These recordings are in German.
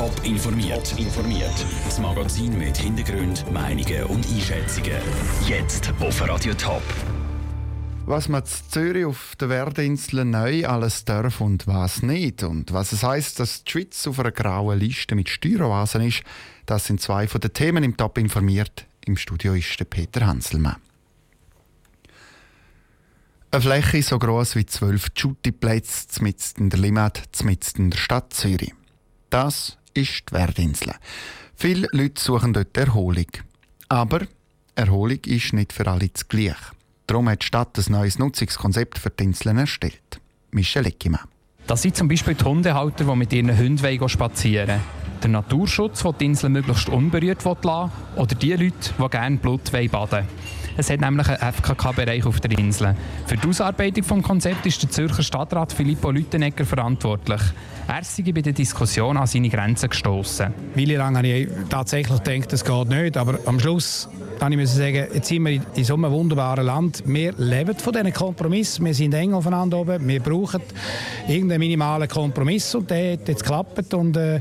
Top informiert. informiert. Das Magazin mit Hintergrund, Meinungen und Einschätzungen. Jetzt auf Radio Top. Was man in Zürich auf der Werdinsel neu alles darf und was nicht. Und was es heisst, dass die Schweiz auf einer grauen Liste mit Steueroasen ist, das sind zwei von den Themen im Top informiert. Im Studio ist der Peter Hanselmann. Eine Fläche so groß wie zwölf Jutti-Plätze mitten in der Limmat, mitten in der Stadt Zürich. Das ist die Werdinsel. Viele Leute suchen dort Erholung. Aber Erholung ist nicht für alle das Gleiche. Darum hat die Stadt ein neues Nutzungskonzept für die Inseln erstellt. Michel Eckimann. Das sind zum Beispiel die Hundehalter, die mit ihren Hunden spazieren wollen. Der Naturschutz, der die Insel möglichst unberührt lassen Oder die Leute, die gerne Blut baden wollen. Es hat nämlich einen FKK-Bereich auf der Insel. Für die Ausarbeitung des Konzepts ist der Zürcher Stadtrat Filippo Lüttenegger verantwortlich. Er sei bei der Diskussion an seine Grenzen gestoßen. Wie lange habe ich tatsächlich gedacht, das geht nicht, aber am Schluss dann ich sagen, jetzt sind wir in so einem wunderbaren Land. Wir leben von diesen Kompromissen. Wir sind eng aufeinander oben. Wir brauchen irgendeinen minimalen Kompromiss und der hat jetzt geklappt und äh,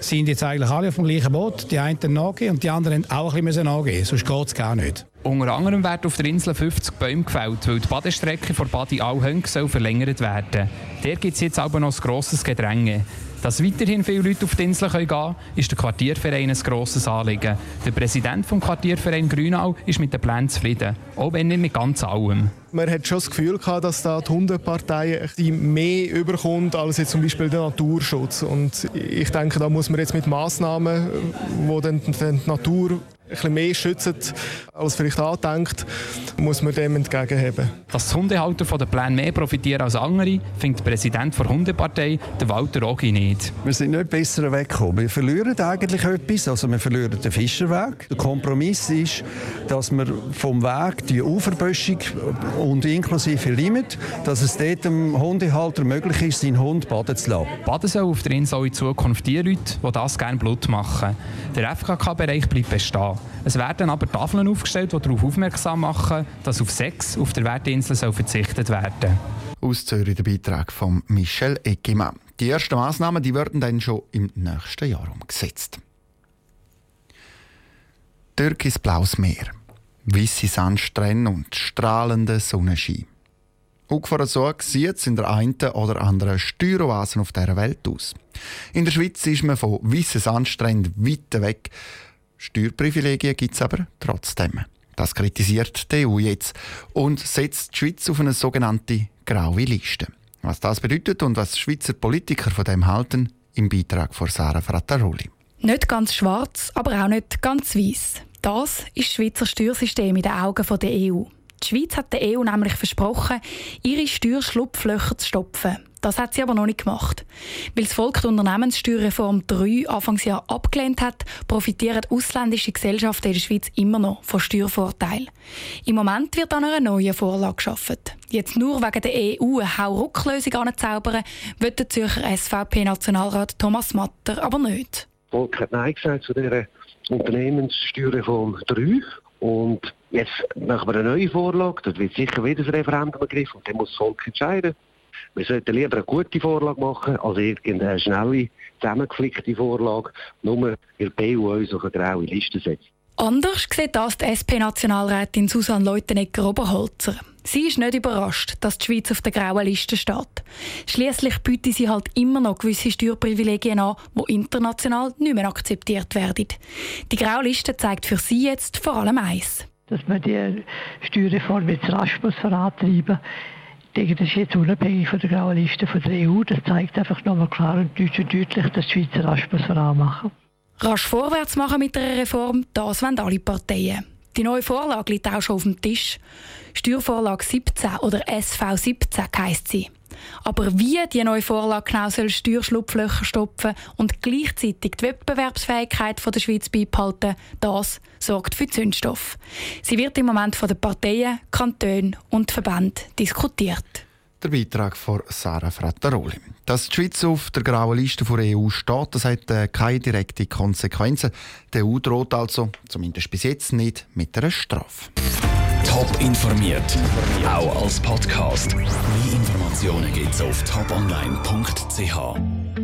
sind jetzt eigentlich alle auf dem gleichen Boot. Die einen nachgehen und die anderen auch ein bisschen nachgehen. Sonst geht es gar nicht. Unter anderem werden auf der Insel 50 Bäume gefällt, weil die Badestrecke von Badi Alhöng verlängert werden soll. Der gibt es jetzt aber noch ein grosses Gedränge. Dass weiterhin viele Leute auf die Insel gehen können, ist der Quartierverein ein grosses Anliegen. Der Präsident des Quartierverein Grünau ist mit den Plänen zufrieden, auch wenn nicht mit ganz allem. Man hat schon das Gefühl gehabt, dass da die Hundepartei mehr überkommt als jetzt zum Beispiel der Naturschutz. Und ich denke, da muss man jetzt mit Massnahmen, die dann die Natur bisschen mehr schützen, als vielleicht andenkt, muss man dem entgegenheben. Dass die Hundehalter von den Plänen mehr profitieren als andere, findet der Präsident der Hundepartei, der Walter Ogi, nicht. Wir sind nicht besser weggekommen. Wir verlieren eigentlich etwas, also wir verlieren den Fischerweg. Der Kompromiss ist, dass wir vom Weg die Uferböschung und inklusive Limit, dass es dort dem Hundehalter möglich ist, seinen Hund baden zu lassen. Baden soll auf der Insel in Zukunft die Leute, die das gerne Blut machen. Der FKK-Bereich bleibt bestehen. Es werden aber Tafeln aufgestellt, die darauf aufmerksam machen, dass auf Sex auf der Wertinsel soll verzichtet werden Aus Zürich der Beitrag von Michel Eckimann. Die ersten Massnahmen die werden dann schon im nächsten Jahr umgesetzt. Türkis blaues Meer, weisse Sandstrände und strahlende Sonnenschein. Von so sieht es in der einen oder anderen Steueroase auf dieser Welt aus. In der Schweiz ist man von weißen Sandstränden weit weg Steuerprivilegien gibt es aber trotzdem. Das kritisiert die EU jetzt und setzt die Schweiz auf eine sogenannte graue Liste. Was das bedeutet und was Schweizer Politiker von dem halten, im Beitrag von Sarah Frattaroli. Nicht ganz schwarz, aber auch nicht ganz weiß. Das ist das Schweizer Steuersystem in den Augen der EU. Die Schweiz hat der EU nämlich versprochen, ihre Steuerschlupflöcher zu stopfen. Das hat sie aber noch nicht gemacht. Weil das Volk die Unternehmenssteuerreform 3 Anfangsjahr abgelehnt hat, profitieren ausländische Gesellschaften in der Schweiz immer noch von Steuervorteilen. Im Moment wird an einer neuen Vorlage geschaffen. Jetzt nur wegen der EU eine Haurucklösung anzuzaubern, wird der Zürcher SVP-Nationalrat Thomas Matter aber nicht. Das Volk hat Nein gesagt zu dieser Unternehmenssteuerreform 3 und jetzt machen wir eine neue Vorlage, das wird sicher wieder ein Referendum ergriffen und dann muss das Volk entscheiden. Wir sollten lieber eine gute Vorlage machen, als irgendeine schnelle, zusammengeflickte Vorlage, nur weil die EU uns auf eine graue Liste setzt. Anders sieht das die SP-Nationalrätin Susanne Leutenegger-Oberholzer. Sie ist nicht überrascht, dass die Schweiz auf der grauen Liste steht. Schließlich bietet sie halt immer noch gewisse Steuerprivilegien an, die international nicht mehr akzeptiert werden. Die graue Liste zeigt für sie jetzt vor allem eins. Dass man die Steuerreform jetzt rasch vorantreiben muss denke, das ist jetzt unabhängig von der grauen Liste von der EU. Das zeigt einfach nochmal klar und deutlich, dass die Schweizer rasch voranmachen Rasch vorwärts machen mit der Reform, das wollen alle Parteien. Die neue Vorlage liegt auch schon auf dem Tisch. Steuervorlage 17 oder SV 17 heisst sie. Aber wie die neue Vorlage genau soll Steuerschlupflöcher stopfen und gleichzeitig die Wettbewerbsfähigkeit der Schweiz beibehalten, das sorgt für Zündstoff. Sie wird im Moment von den Parteien, Kantonen und Verbänden diskutiert. Der Beitrag von Sarah Frattaroli. Dass die Schweiz auf der grauen Liste der EU steht, das hat äh, keine direkten Konsequenzen. Die EU droht also, zumindest bis jetzt, nicht mit einer Strafe. Top informiert, auch als Podcast. Mehr Informationen gibt es auf toponline.ch.